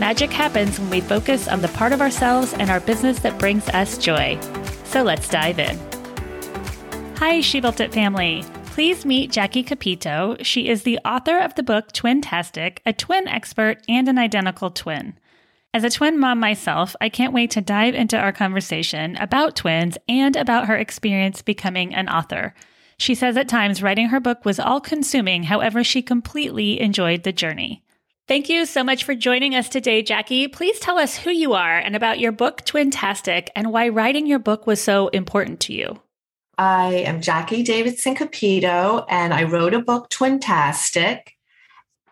Magic happens when we focus on the part of ourselves and our business that brings us joy. So let's dive in. Hi, She Built It family. Please meet Jackie Kopito. She is the author of the book Twintastic, a twin expert and an identical twin. As a twin mom myself, I can't wait to dive into our conversation about twins and about her experience becoming an author. She says at times writing her book was all consuming, however, she completely enjoyed the journey. Thank you so much for joining us today, Jackie. Please tell us who you are and about your book, Twintastic, and why writing your book was so important to you. I am Jackie Davidson Kopito, and I wrote a book, Twintastic.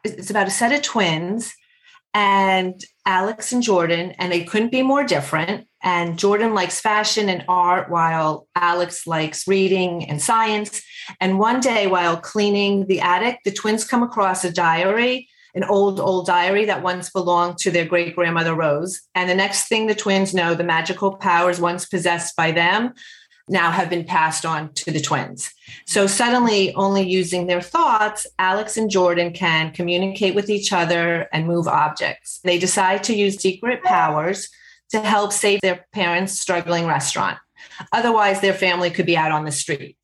It's about a set of twins, and Alex and Jordan, and they couldn't be more different. And Jordan likes fashion and art, while Alex likes reading and science. And one day, while cleaning the attic, the twins come across a diary an old, old diary that once belonged to their great grandmother Rose. And the next thing the twins know, the magical powers once possessed by them now have been passed on to the twins. So suddenly, only using their thoughts, Alex and Jordan can communicate with each other and move objects. They decide to use secret powers to help save their parents' struggling restaurant. Otherwise, their family could be out on the street.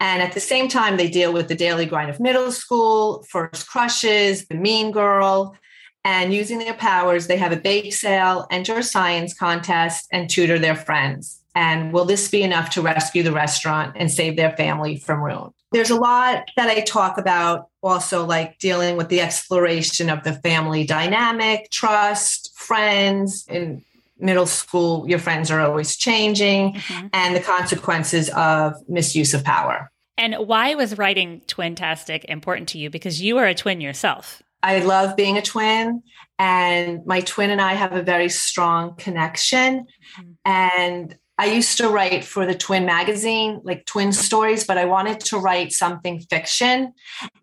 And at the same time, they deal with the daily grind of middle school, first crushes, the mean girl. And using their powers, they have a bake sale, enter a science contest, and tutor their friends. And will this be enough to rescue the restaurant and save their family from ruin? There's a lot that I talk about also, like dealing with the exploration of the family dynamic, trust, friends, and middle school, your friends are always changing, mm-hmm. and the consequences of misuse of power. And why was writing Twintastic important to you? Because you are a twin yourself. I love being a twin, and my twin and I have a very strong connection. Mm-hmm. And I used to write for the Twin magazine, like twin stories, but I wanted to write something fiction.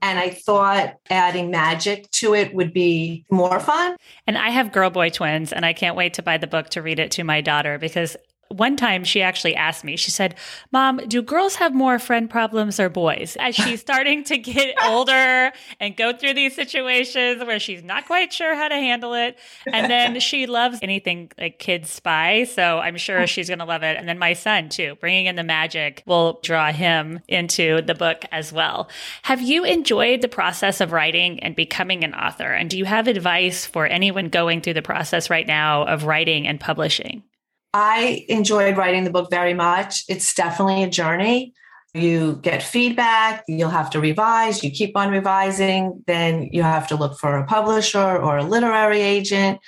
And I thought adding magic to it would be more fun. And I have girl boy twins, and I can't wait to buy the book to read it to my daughter because one time she actually asked me, she said, Mom, do girls have more friend problems or boys? As she's starting to get older and go through these situations where she's not quite sure how to handle it. And then she loves anything like kids spy. So I'm sure oh. she's going to love it. And then my son, too, bringing in the magic will draw him into the book as well. Have you enjoyed the process of writing and becoming an author? And do you have advice for anyone going through the process right now of writing and publishing? I enjoyed writing the book very much. It's definitely a journey. You get feedback, you'll have to revise, you keep on revising, then you have to look for a publisher or a literary agent.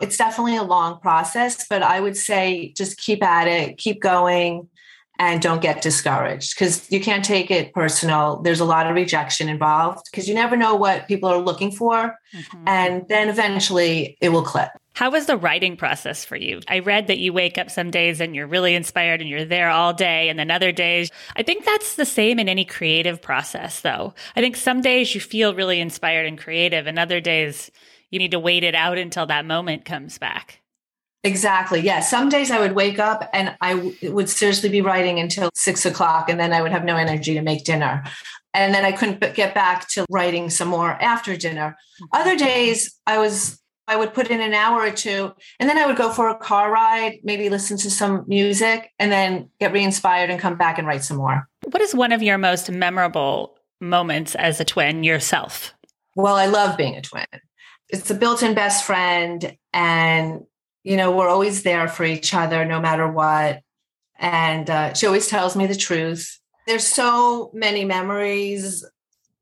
It's definitely a long process, but I would say just keep at it, keep going, and don't get discouraged because you can't take it personal. There's a lot of rejection involved because you never know what people are looking for. Mm-hmm. And then eventually it will clip. How was the writing process for you? I read that you wake up some days and you're really inspired and you're there all day, and then other days, I think that's the same in any creative process, though. I think some days you feel really inspired and creative, and other days you need to wait it out until that moment comes back. Exactly. Yeah. Some days I would wake up and I w- would seriously be writing until six o'clock, and then I would have no energy to make dinner. And then I couldn't get back to writing some more after dinner. Mm-hmm. Other days I was I would put in an hour or two and then I would go for a car ride, maybe listen to some music and then get re inspired and come back and write some more. What is one of your most memorable moments as a twin yourself? Well, I love being a twin. It's a built in best friend. And, you know, we're always there for each other no matter what. And uh, she always tells me the truth. There's so many memories.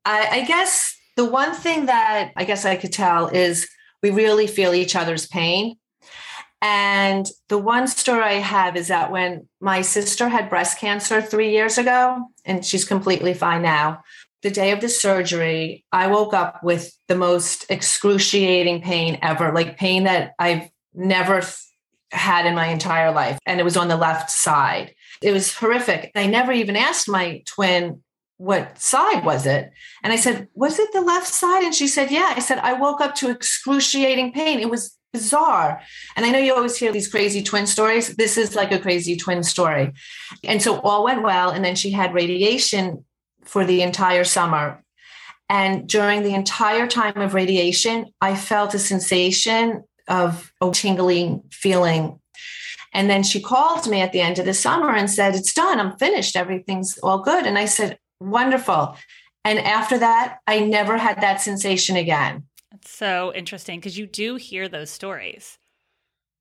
I, I guess the one thing that I guess I could tell is we really feel each other's pain. And the one story I have is that when my sister had breast cancer three years ago, and she's completely fine now, the day of the surgery, I woke up with the most excruciating pain ever, like pain that I've never had in my entire life. And it was on the left side. It was horrific. I never even asked my twin what side was it? And I said, Was it the left side? And she said, Yeah. I said, I woke up to excruciating pain. It was bizarre. And I know you always hear these crazy twin stories. This is like a crazy twin story. And so all went well. And then she had radiation for the entire summer. And during the entire time of radiation, I felt a sensation of a tingling feeling. And then she called me at the end of the summer and said, It's done. I'm finished. Everything's all good. And I said, Wonderful. And after that, I never had that sensation again. It's so interesting because you do hear those stories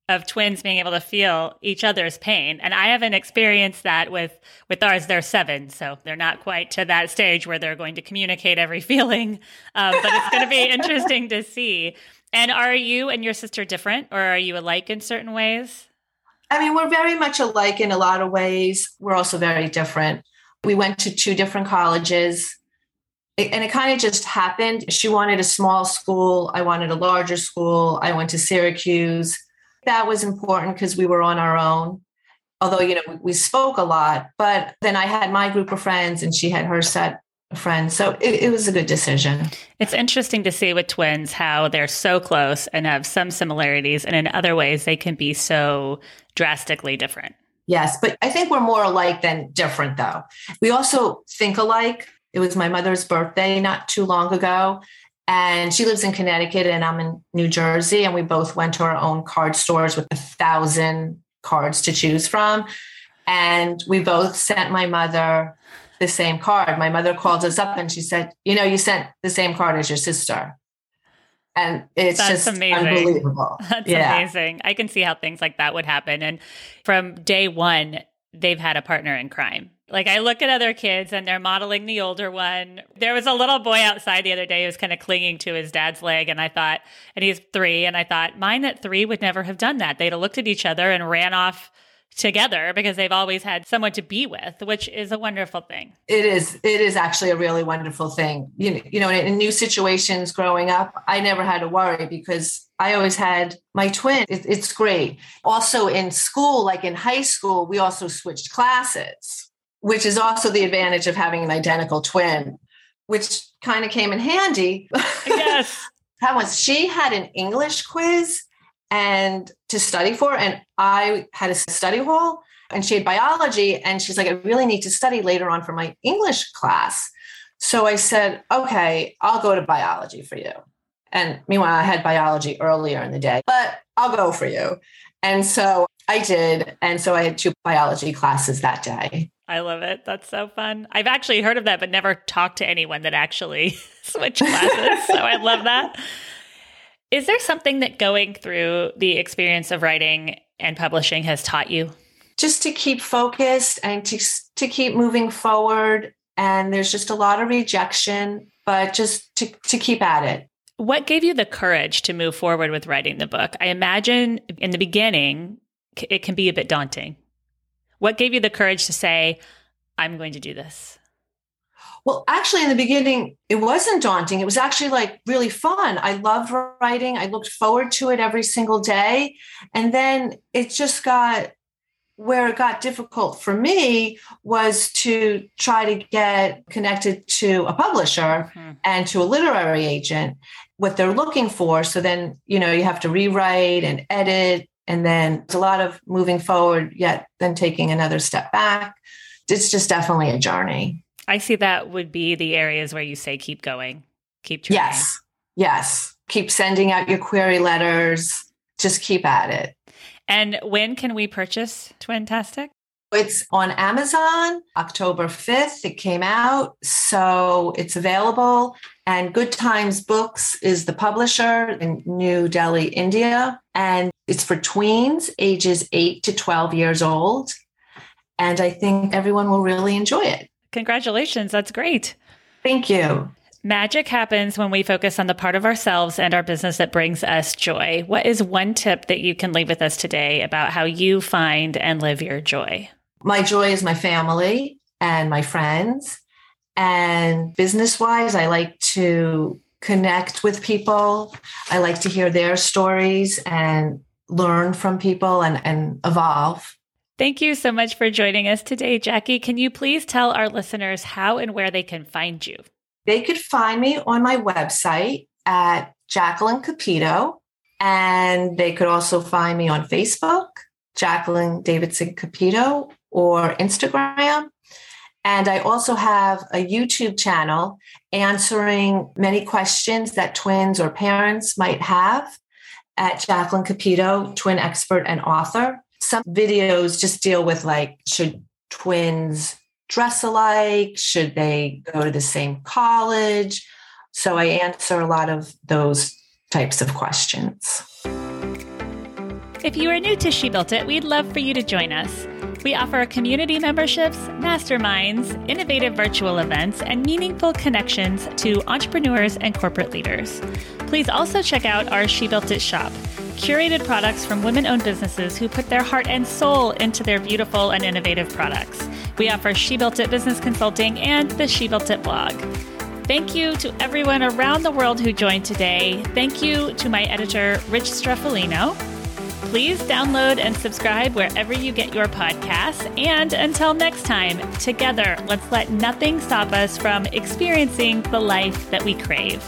of twins being able to feel each other's pain and i haven't experienced that with with ours. They're seven so they're not quite to that stage where they're going to communicate every feeling um, but it's going to be interesting to see. And are you and your sister different or are you alike in certain ways? I mean we're very much alike in a lot of ways. We're also very different we went to two different colleges and it kind of just happened. She wanted a small school. I wanted a larger school. I went to Syracuse. That was important because we were on our own. Although, you know, we spoke a lot, but then I had my group of friends and she had her set of friends. So it, it was a good decision. It's interesting to see with twins how they're so close and have some similarities. And in other ways, they can be so drastically different. Yes, but I think we're more alike than different, though. We also think alike. It was my mother's birthday not too long ago. And she lives in Connecticut and I'm in New Jersey. And we both went to our own card stores with a thousand cards to choose from. And we both sent my mother the same card. My mother called us up and she said, You know, you sent the same card as your sister. And it's That's just amazing. unbelievable. That's yeah. amazing. I can see how things like that would happen. And from day one, they've had a partner in crime. Like I look at other kids and they're modeling the older one. There was a little boy outside the other day who was kind of clinging to his dad's leg. And I thought, and he's three. And I thought, mine at three would never have done that. They'd have looked at each other and ran off together because they've always had someone to be with, which is a wonderful thing. It is. It is actually a really wonderful thing. You know, you know, in, new situations growing up, I never had to worry because I always had my twin. It, it's great. Also in school, like in high school, we also switched classes which is also the advantage of having an identical twin, which kind of came in handy. Yes. that was she had an English quiz and to study for, and I had a study hall and she had biology. And she's like, I really need to study later on for my English class. So I said, okay, I'll go to biology for you. And meanwhile, I had biology earlier in the day, but I'll go for you. And so I did. And so I had two biology classes that day. I love it. That's so fun. I've actually heard of that, but never talked to anyone that actually switched classes. so I love that. Is there something that going through the experience of writing and publishing has taught you? Just to keep focused and to, to keep moving forward. And there's just a lot of rejection, but just to, to keep at it. What gave you the courage to move forward with writing the book? I imagine in the beginning, it can be a bit daunting. What gave you the courage to say, I'm going to do this? Well, actually, in the beginning, it wasn't daunting. It was actually like really fun. I loved writing. I looked forward to it every single day. And then it just got where it got difficult for me was to try to get connected to a publisher mm-hmm. and to a literary agent, what they're looking for. So then, you know, you have to rewrite and edit and then it's a lot of moving forward, yet then taking another step back. It's just definitely a journey. I see that would be the areas where you say keep going, keep trying. Yes, yes. Keep sending out your query letters. Just keep at it. And when can we purchase Twintastic? It's on Amazon, October 5th. It came out. So it's available. And Good Times Books is the publisher in New Delhi, India. And it's for tweens ages 8 to 12 years old. And I think everyone will really enjoy it. Congratulations. That's great. Thank you. Magic happens when we focus on the part of ourselves and our business that brings us joy. What is one tip that you can leave with us today about how you find and live your joy? My joy is my family and my friends. And business wise, I like to connect with people. I like to hear their stories and learn from people and, and evolve. Thank you so much for joining us today, Jackie. Can you please tell our listeners how and where they can find you? They could find me on my website at Jacqueline Kopito, and they could also find me on Facebook, Jacqueline Davidson Kopito, or Instagram. And I also have a YouTube channel answering many questions that twins or parents might have at Jacqueline Kopito, twin expert and author. Some videos just deal with like, should twins dress alike? Should they go to the same college? So I answer a lot of those types of questions. If you are new to She Built It, we'd love for you to join us. We offer community memberships, masterminds, innovative virtual events, and meaningful connections to entrepreneurs and corporate leaders. Please also check out our She Built It shop, curated products from women owned businesses who put their heart and soul into their beautiful and innovative products. We offer She Built It business consulting and the She Built It blog. Thank you to everyone around the world who joined today. Thank you to my editor, Rich Streffolino. Please download and subscribe wherever you get your podcasts. And until next time, together, let's let nothing stop us from experiencing the life that we crave.